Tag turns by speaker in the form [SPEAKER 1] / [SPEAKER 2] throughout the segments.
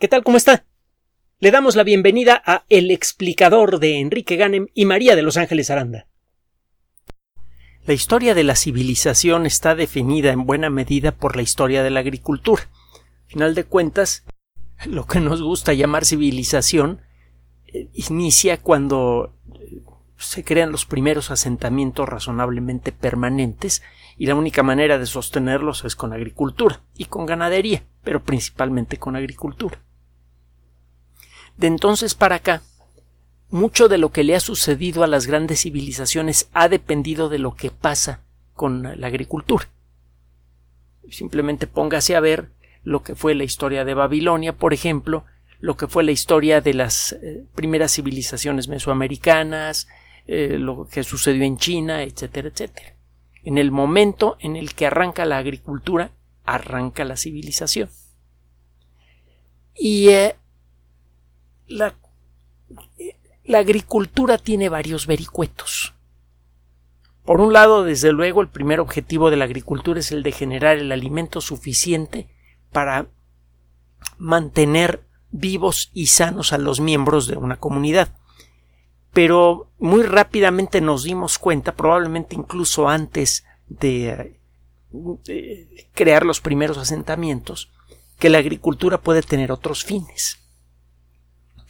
[SPEAKER 1] ¿Qué tal? ¿Cómo está? Le damos la bienvenida a El explicador de Enrique Ganem y María de Los Ángeles Aranda. La historia de la civilización está definida en buena medida por la historia de la agricultura. Al final de cuentas, lo que nos gusta llamar civilización eh, inicia cuando eh, se crean los primeros asentamientos razonablemente permanentes y la única manera de sostenerlos es con agricultura y con ganadería, pero principalmente con agricultura. De entonces para acá, mucho de lo que le ha sucedido a las grandes civilizaciones ha dependido de lo que pasa con la agricultura. Simplemente póngase a ver lo que fue la historia de Babilonia, por ejemplo, lo que fue la historia de las eh, primeras civilizaciones mesoamericanas, eh, lo que sucedió en China, etcétera, etcétera. En el momento en el que arranca la agricultura, arranca la civilización. Y eh, la, la agricultura tiene varios vericuetos. Por un lado, desde luego, el primer objetivo de la agricultura es el de generar el alimento suficiente para mantener vivos y sanos a los miembros de una comunidad. Pero muy rápidamente nos dimos cuenta, probablemente incluso antes de, de crear los primeros asentamientos, que la agricultura puede tener otros fines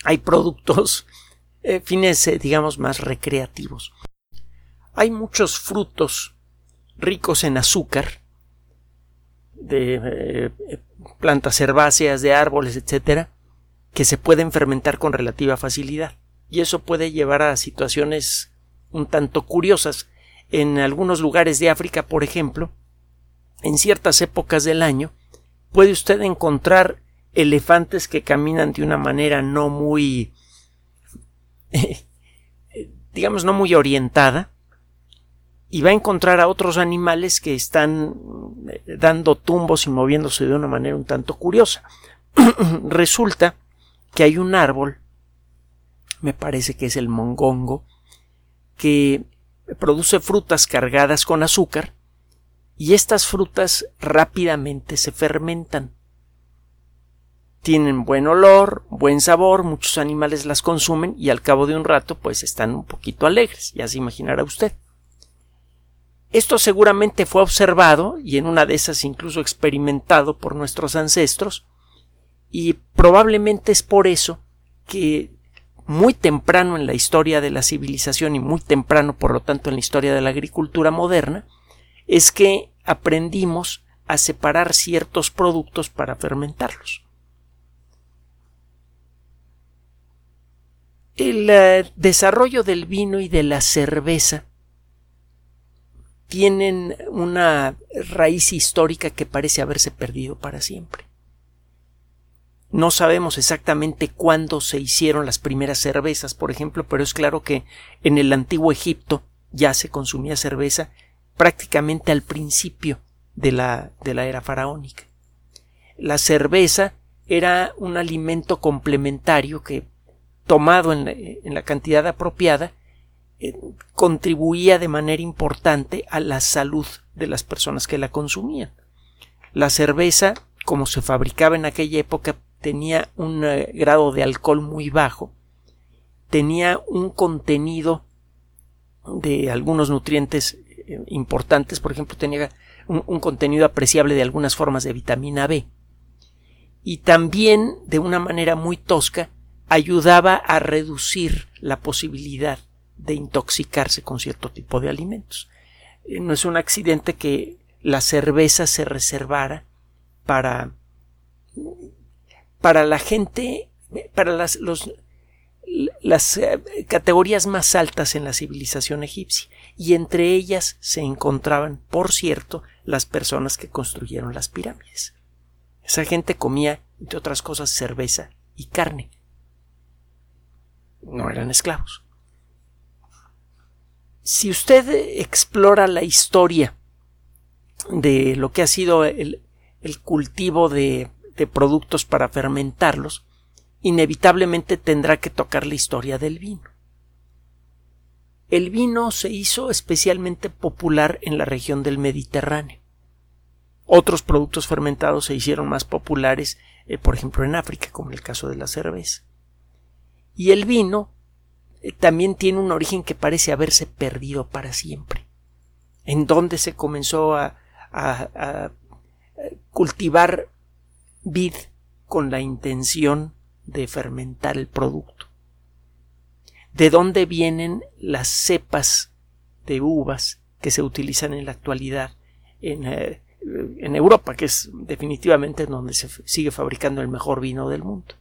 [SPEAKER 1] hay productos, eh, fines, eh, digamos, más recreativos. Hay muchos frutos ricos en azúcar, de eh, plantas herbáceas, de árboles, etcétera, que se pueden fermentar con relativa facilidad. Y eso puede llevar a situaciones un tanto curiosas. En algunos lugares de África, por ejemplo, en ciertas épocas del año, puede usted encontrar elefantes que caminan de una manera no muy digamos no muy orientada y va a encontrar a otros animales que están eh, dando tumbos y moviéndose de una manera un tanto curiosa. Resulta que hay un árbol, me parece que es el mongongo, que produce frutas cargadas con azúcar y estas frutas rápidamente se fermentan tienen buen olor, buen sabor, muchos animales las consumen y al cabo de un rato pues están un poquito alegres, ya se imaginará usted. Esto seguramente fue observado y en una de esas incluso experimentado por nuestros ancestros y probablemente es por eso que muy temprano en la historia de la civilización y muy temprano por lo tanto en la historia de la agricultura moderna es que aprendimos a separar ciertos productos para fermentarlos. El eh, desarrollo del vino y de la cerveza tienen una raíz histórica que parece haberse perdido para siempre. No sabemos exactamente cuándo se hicieron las primeras cervezas, por ejemplo, pero es claro que en el antiguo Egipto ya se consumía cerveza prácticamente al principio de la, de la era faraónica. La cerveza era un alimento complementario que tomado en la, cantidad apropiada, eh, contribuía de manera importante a la salud de las personas que la consumían. La cerveza, como se fabricaba en aquella época, tenía un eh, grado de alcohol muy bajo, tenía un contenido de algunos nutrientes eh, importantes, por ejemplo, tenía un contenido apreciable de algunas formas de vitamina B, y también, de una manera muy tosca, ayudaba a reducir la posibilidad de intoxicarse con cierto tipo de alimentos. Eh, no es un accidente que la cerveza se reservara para para la gente para las, las eh, categorías más altas en la civilización egipcia y entre ellas se encontraban, por cierto, las personas que construyeron las pirámides. Esa gente comía, entre otras cosas, cerveza y carne no eran esclavos. Si usted explora la historia de lo que ha sido el, cultivo de, de productos para fermentarlos, inevitablemente tendrá que tocar la historia del vino. El vino se hizo especialmente popular en la región del Mediterráneo. Otros productos fermentados se hicieron más populares eh, por ejemplo en África, como en el caso de la cerveza. Y el vino eh, también tiene un origen que parece haberse perdido para siempre. En donde se comenzó a, a cultivar vid con la intención de fermentar el producto. ¿De dónde vienen las cepas de uvas que se utilizan en la actualidad en, eh, Europa, que es definitivamente donde se sigue fabricando el mejor vino del mundo?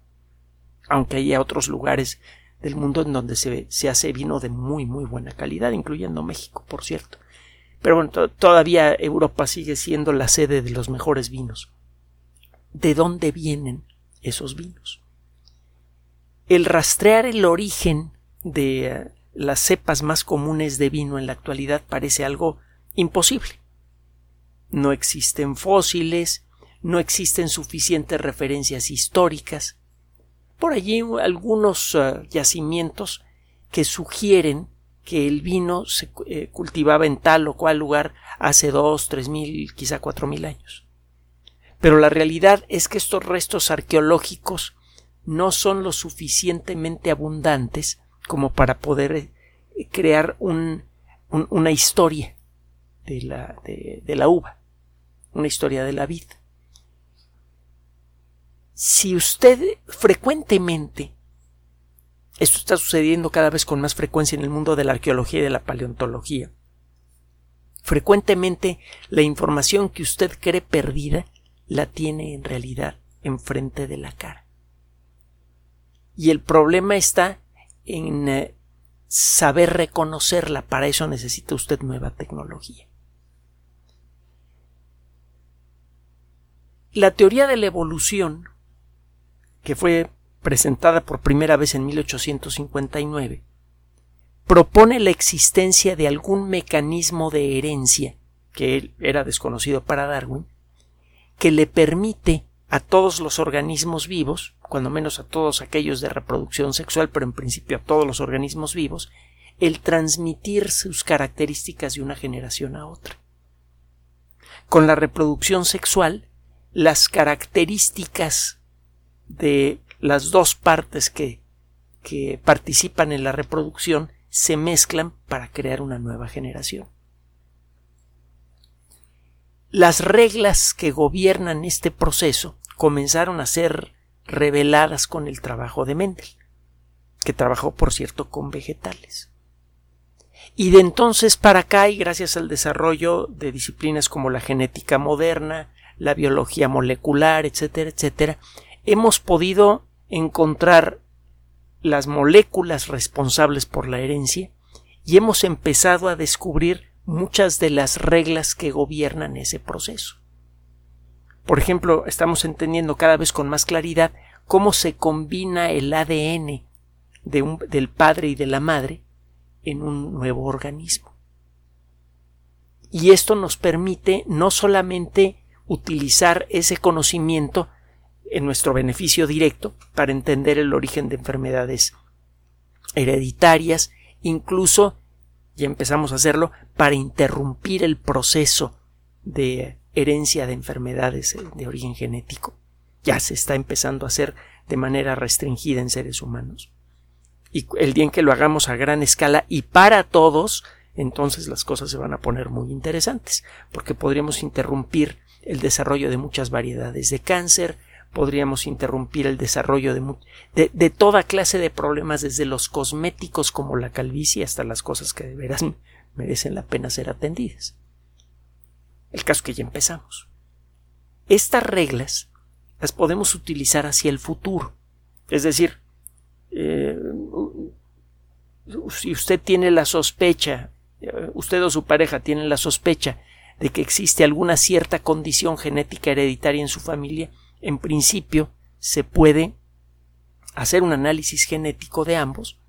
[SPEAKER 1] Aunque hay otros lugares del mundo en donde se hace vino de muy muy buena calidad, incluyendo México, por cierto. Pero bueno, todavía Europa sigue siendo la sede de los mejores vinos. ¿De dónde vienen esos vinos? El rastrear el origen de eh, las cepas más comunes de vino en la actualidad parece algo imposible. No existen fósiles, no existen suficientes referencias históricas. Por allí algunos eh, yacimientos que sugieren que el vino se eh, cultivaba en tal o cual lugar hace dos, tres mil, quizá cuatro mil años. Pero la realidad es que estos restos arqueológicos no son lo suficientemente abundantes como para poder eh, crear un, una historia de la, de, la uva, una historia de la vid. Si usted frecuentemente esto está sucediendo cada vez con más frecuencia en el mundo de la arqueología y de la paleontología. Frecuentemente la información que usted cree perdida la tiene en realidad enfrente de la cara. Y el problema está en eh, saber reconocerla. Para eso necesita usted nueva tecnología. La teoría de la evolución, que fue presentada por primera vez en 1859, propone la existencia de algún mecanismo de herencia que era desconocido para Darwin, que le permite a todos los organismos vivos, cuando menos a todos aquellos de reproducción sexual, pero en principio a todos los organismos vivos, el transmitir sus características de una generación a otra. Con la reproducción sexual, las características de las dos partes que, que participan en la reproducción se mezclan para crear una nueva generación. Las reglas que gobiernan este proceso comenzaron a ser reveladas con el trabajo de Mendel, que trabajó, por cierto, con vegetales. Y de entonces para acá, y gracias al desarrollo de disciplinas como la genética moderna, la biología molecular, etcétera, etcétera, hemos podido encontrar las moléculas responsables por la herencia y hemos empezado a descubrir muchas de las reglas que gobiernan ese proceso. Por ejemplo, estamos entendiendo cada vez con más claridad cómo se combina el ADN del padre y de la madre en un nuevo organismo. Y esto nos permite no solamente utilizar ese conocimiento en nuestro beneficio directo para entender el origen de enfermedades hereditarias, incluso ya empezamos a hacerlo para interrumpir el proceso de herencia de enfermedades de origen genético. Ya se está empezando a hacer de manera restringida en seres humanos. Y el día en que lo hagamos a gran escala y para todos, entonces las cosas se van a poner muy interesantes, porque podríamos interrumpir el desarrollo de muchas variedades de cáncer, podríamos interrumpir el desarrollo de, de, toda clase de problemas, desde los cosméticos como la calvicie hasta las cosas que de veras merecen la pena ser atendidas. El caso que ya empezamos. Estas reglas las podemos utilizar hacia el futuro. Es decir, eh, si usted tiene la sospecha, eh, usted o su pareja tienen la sospecha de que existe alguna cierta condición genética hereditaria en su familia, en principio se puede hacer un análisis genético de ambos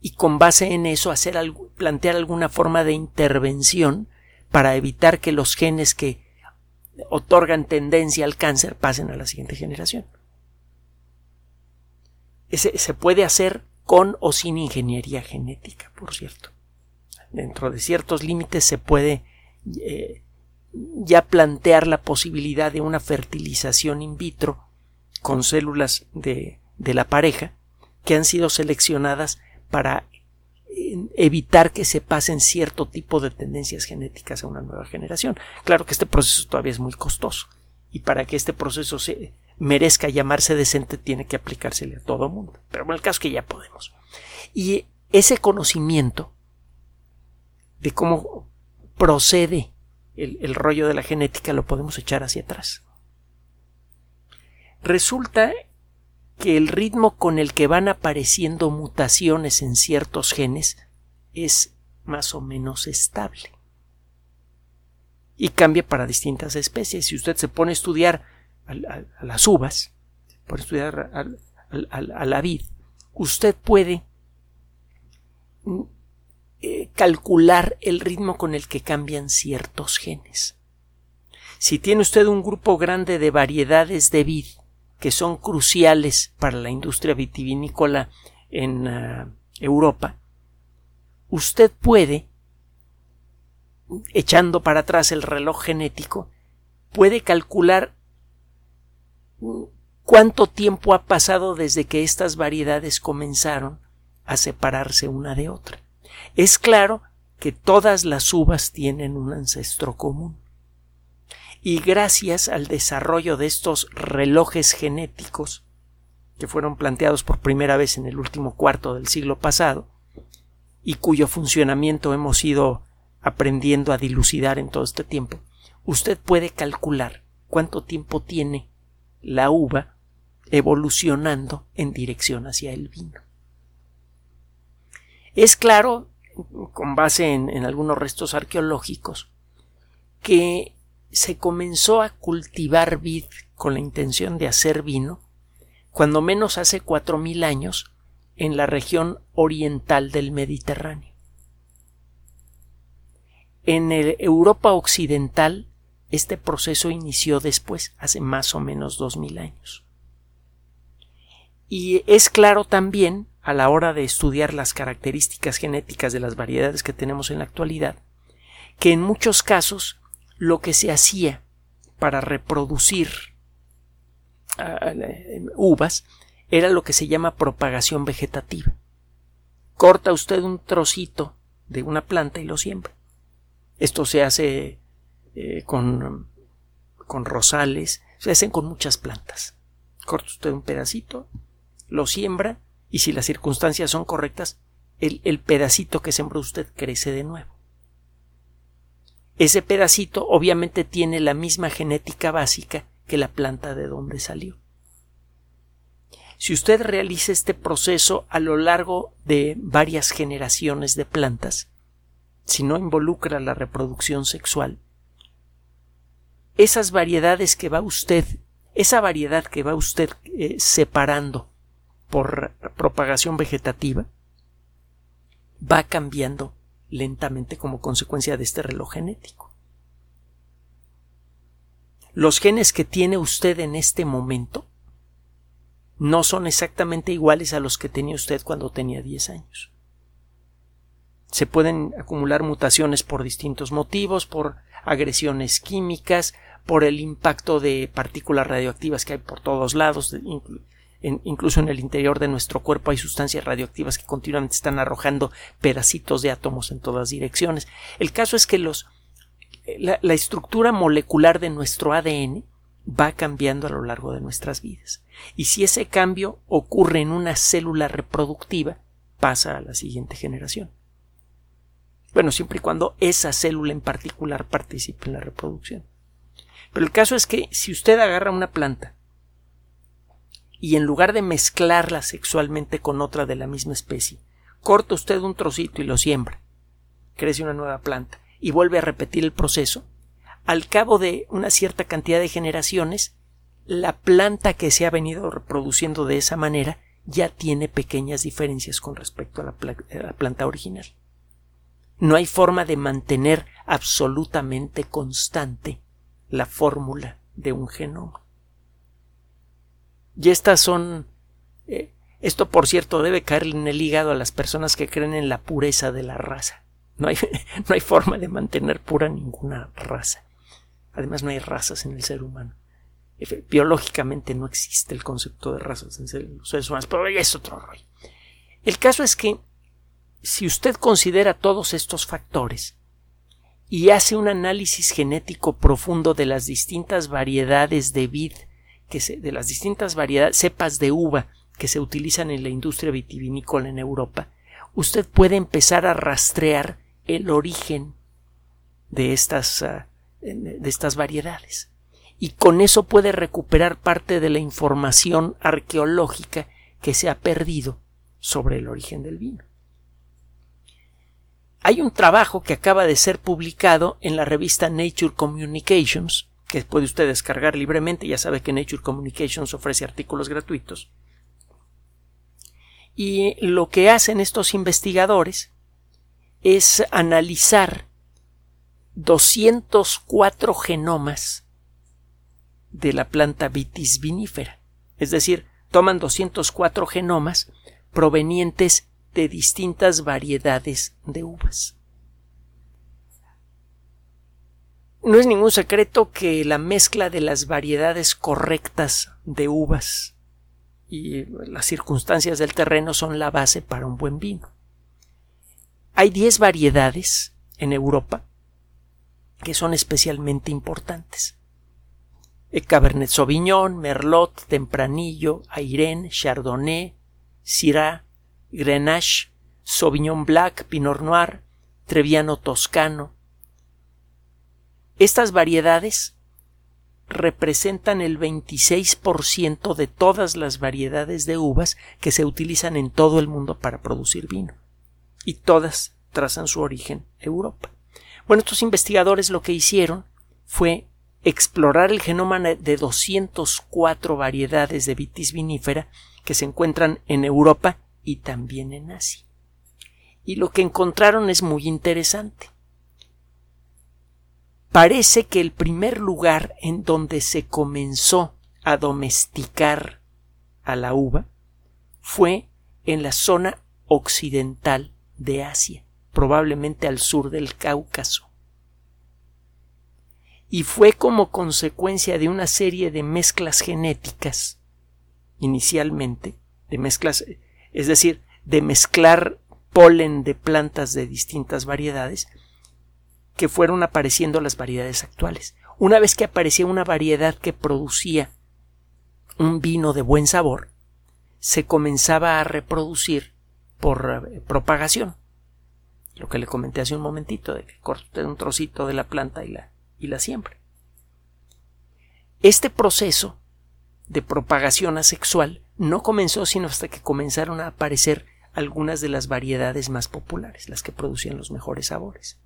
[SPEAKER 1] y con base en eso plantear alguna forma de intervención para evitar que los genes que otorgan tendencia al cáncer pasen a la siguiente generación. se puede hacer con o sin ingeniería genética, por cierto. Dentro de ciertos límites se puede eh, ya plantear la posibilidad de una fertilización in vitro con células de, de la pareja que han sido seleccionadas para eh, evitar que se pasen cierto tipo de tendencias genéticas a una nueva generación. Claro que este proceso todavía es muy costoso y para que este proceso se merezca llamarse decente tiene que aplicársele a todo mundo. Pero en el caso es que ya podemos. Y ese conocimiento de cómo procede el, rollo de la genética lo podemos echar hacia atrás. Resulta que el ritmo con el que van apareciendo mutaciones en ciertos genes es más o menos estable. Y cambia para distintas especies. Si usted se pone a estudiar a, las uvas, a estudiar a la vid, usted puede eh, calcular el ritmo con el que cambian ciertos genes. Si tiene usted un grupo grande de variedades de vid que son cruciales para la industria vitivinícola en ah, Europa, usted puede, echando para atrás el reloj genético, puede calcular cuánto tiempo ha pasado desde que estas variedades comenzaron a separarse una de otra. Es claro que todas las uvas tienen un ancestro común. Y gracias al desarrollo de estos relojes genéticos, que fueron planteados por primera vez en el último cuarto del siglo pasado, y cuyo funcionamiento hemos ido aprendiendo a dilucidar en todo este tiempo, usted puede calcular cuánto tiempo tiene la uva evolucionando en dirección hacia el vino. Es claro con base en, algunos restos arqueológicos, que se comenzó a cultivar vid con la intención de hacer vino, cuando menos hace cuatro mil años, en la región oriental del Mediterráneo. En Europa occidental, este proceso inició después, hace más o menos dos mil años. Y es claro también a la hora de estudiar las características genéticas de las variedades que tenemos en la actualidad, que en muchos casos lo que se hacía para reproducir ah, uvas era lo que se llama propagación vegetativa. Corta usted un trocito de una planta y lo siembra. Esto se hace eh, con, con rosales, se hacen con muchas plantas. Corta usted un pedacito, lo siembra y si las circunstancias son correctas, el, pedacito que sembró usted crece de nuevo. Ese pedacito obviamente tiene la misma genética básica que la planta de donde salió. Si usted realiza este proceso a lo largo de varias generaciones de plantas, si no involucra la reproducción sexual, esas variedades que va usted, esa variedad que va usted eh, separando por propagación vegetativa va cambiando lentamente como consecuencia de este reloj genético. Los genes que tiene usted en este momento no son exactamente iguales a los que tenía usted cuando tenía 10 años. Se pueden acumular mutaciones por distintos motivos, por agresiones químicas, por el impacto de partículas radioactivas que hay por todos lados, incluso en el interior de nuestro cuerpo hay sustancias radioactivas que continuamente están arrojando pedacitos de átomos en todas direcciones. El caso es que los, la, la estructura molecular de nuestro ADN va cambiando a lo largo de nuestras vidas. Y si ese cambio ocurre en una célula reproductiva, pasa a la siguiente generación. Bueno, siempre y cuando esa célula en particular participe en la reproducción. Pero el caso es que si usted agarra una planta y en lugar de mezclarla sexualmente con otra de la misma especie, corta usted un trocito y lo siembra. Crece una nueva planta y vuelve a repetir el proceso. Al cabo de una cierta cantidad de generaciones, la planta que se ha venido reproduciendo de esa manera ya tiene pequeñas diferencias con respecto a la, la planta original. No hay forma de mantener absolutamente constante la fórmula de un genoma. Y estas son. Eh, esto, por cierto, debe caer en el hígado a las personas que creen en la pureza de la raza. No hay, no hay forma de mantener pura ninguna raza. Además no hay razas en el ser humano. Biológicamente no existe el concepto de razas en los seres humanos, pero es otro rollo. El caso es que si usted considera todos estos factores y hace un análisis genético profundo de las distintas variedades de vid, de las distintas variedades, cepas de uva que se utilizan en la industria vitivinícola en Europa, usted puede empezar a rastrear el origen de estas, ah, de estas variedades. Y con eso puede recuperar parte de la información arqueológica que se ha perdido sobre el origen del vino. Hay un trabajo que acaba de ser publicado en la revista Nature Communications, que puede usted descargar libremente, ya sabe que Nature Communications ofrece artículos gratuitos. Y lo que hacen estos investigadores es analizar 204 genomas de la planta Vitis vinifera. Es decir, toman 204 genomas provenientes de distintas variedades de uvas. No es ningún secreto que la mezcla de las variedades correctas de uvas y las circunstancias del terreno son la base para un buen vino. Hay 10 variedades en Europa que son especialmente importantes. El Cabernet Sauvignon, Merlot, Tempranillo, Airén, Chardonnay, Syrah, Grenache, Sauvignon Black, Pinot Noir, Treviano Toscano. Estas variedades representan el 26% de todas las variedades de uvas que se utilizan en todo el mundo para producir vino. Y todas trazan su origen Europa. Bueno, estos investigadores lo que hicieron fue explorar el genoma de 204 variedades de vitis vinífera que se encuentran en Europa y también en Asia. Y lo que encontraron es muy interesante. Parece que el primer lugar en donde se comenzó a domesticar a la uva fue en la zona occidental de Asia, probablemente al sur del Cáucaso. Y fue como consecuencia de una serie de mezclas genéticas, inicialmente, de mezclas, es decir, de mezclar polen de plantas de distintas variedades, que fueron apareciendo las variedades actuales. Una vez que aparecía una variedad que producía un vino de buen sabor, se comenzaba a reproducir por eh, propagación. Lo que le comenté hace un momentito, de que corte un trocito de la planta y la, y la siembra. Este proceso de propagación asexual no comenzó sino hasta que comenzaron a aparecer algunas de las variedades más populares, las que producían los mejores sabores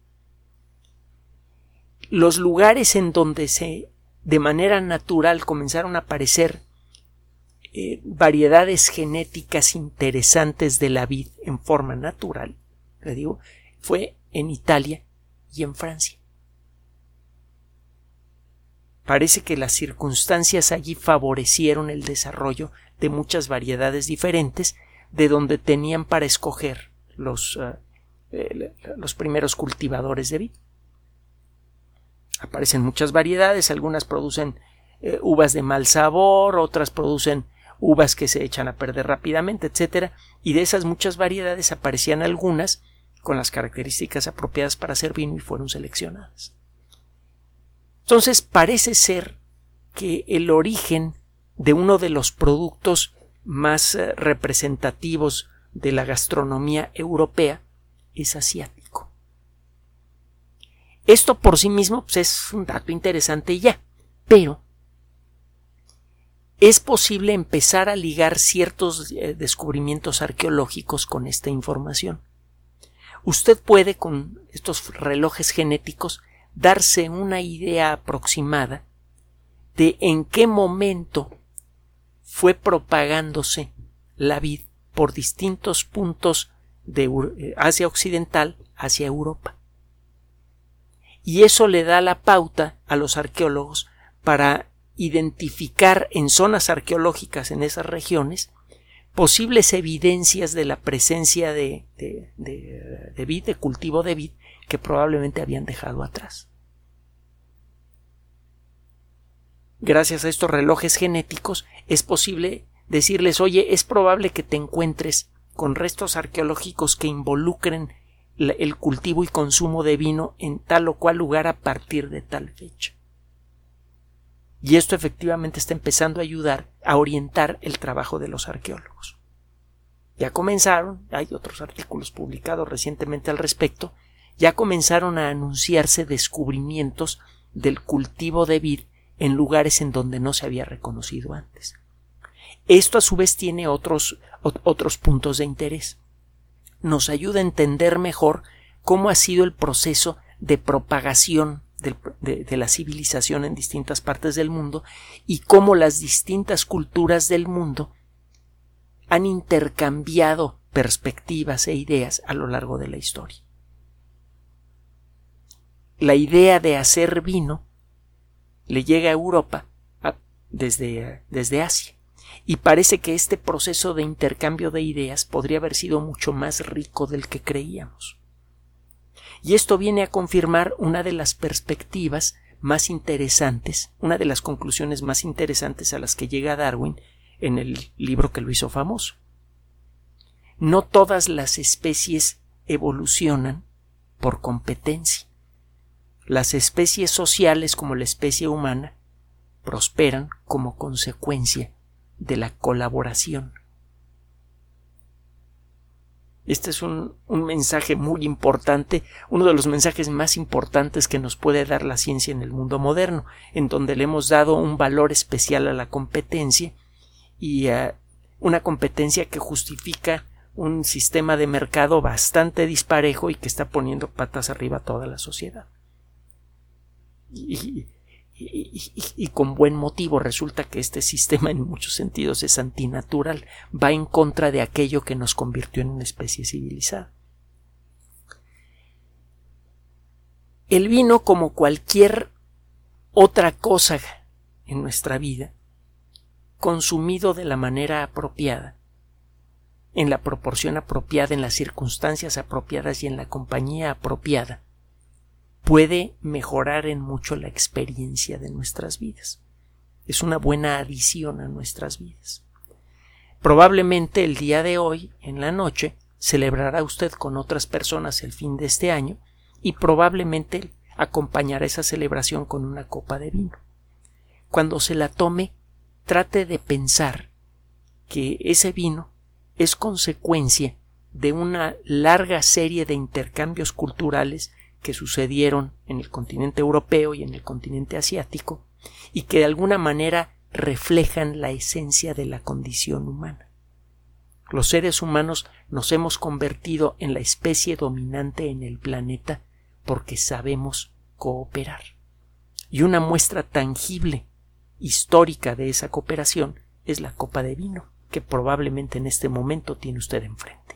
[SPEAKER 1] los lugares en donde se de manera natural comenzaron a aparecer eh, variedades genéticas interesantes de la vid en forma natural, le digo, fue en Italia y en Francia. Parece que las circunstancias allí favorecieron el desarrollo de muchas variedades diferentes de donde tenían para escoger los, eh, eh, los primeros cultivadores de vid. Aparecen muchas variedades, algunas producen eh, uvas de mal sabor, otras producen uvas que se echan a perder rápidamente, etcétera, y de esas muchas variedades aparecían algunas con las características apropiadas para hacer vino y fueron seleccionadas. Entonces parece ser que el origen de uno de los productos más eh, representativos de la gastronomía europea es asiático. Esto por sí mismo pues, es un dato interesante ya, pero es posible empezar a ligar ciertos eh, descubrimientos arqueológicos con esta información. Usted puede con estos relojes genéticos darse una idea aproximada de en qué momento fue propagándose la vid por distintos puntos de eh, Asia Occidental hacia Europa y eso le da la pauta a los arqueólogos para identificar en zonas arqueológicas en esas regiones posibles evidencias de la presencia de, de, de, vid, de cultivo de vid, que probablemente habían dejado atrás. gracias a estos relojes genéticos, es posible decirles, oye, es probable que te encuentres con restos arqueológicos que involucren el cultivo y consumo de vino en tal o cual lugar a partir de tal fecha. Y esto efectivamente está empezando a ayudar a orientar el trabajo de los arqueólogos. Ya comenzaron, hay otros artículos publicados recientemente al respecto, ya comenzaron a anunciarse descubrimientos del cultivo de vid en lugares en donde no se había reconocido antes. Esto a su vez tiene otros, otros puntos de interés. Nos ayuda a entender mejor cómo ha sido el proceso de propagación de, la civilización en distintas partes del mundo y cómo las distintas culturas del mundo han intercambiado perspectivas e ideas a lo largo de la historia. La idea de hacer vino le llega a Europa desde, desde Asia y parece que este proceso de intercambio de ideas podría haber sido mucho más rico del que creíamos. Y esto viene a confirmar una de las perspectivas más interesantes, una de las conclusiones más interesantes a las que llega Darwin en el libro que lo hizo famoso. No todas las especies evolucionan por competencia. Las especies sociales como la especie humana prosperan como consecuencia de la colaboración. Este es un, un, mensaje muy importante, uno de los mensajes más importantes que nos puede dar la ciencia en el mundo moderno, en donde le hemos dado un valor especial a la competencia y a una competencia que justifica un sistema de mercado bastante disparejo y que está poniendo patas arriba a toda la sociedad. Y, y, con buen motivo resulta que este sistema en muchos sentidos es antinatural, va en contra de aquello que nos convirtió en una especie civilizada. El vino, como cualquier otra cosa en nuestra vida, consumido de la manera apropiada, en la proporción apropiada, en las circunstancias apropiadas y en la compañía apropiada, puede mejorar en mucho la experiencia de nuestras vidas. Es una buena adición a nuestras vidas. Probablemente el día de hoy, en la noche, celebrará usted con otras personas el fin de este año y probablemente acompañará esa celebración con una copa de vino. Cuando se la tome, trate de pensar que ese vino es consecuencia de una larga serie de intercambios culturales que sucedieron en el continente europeo y en el continente asiático y que de alguna manera reflejan la esencia de la condición humana. Los seres humanos nos hemos convertido en la especie dominante en el planeta porque sabemos cooperar. Y una muestra tangible, histórica de esa cooperación es la copa de vino que probablemente en este momento tiene usted enfrente.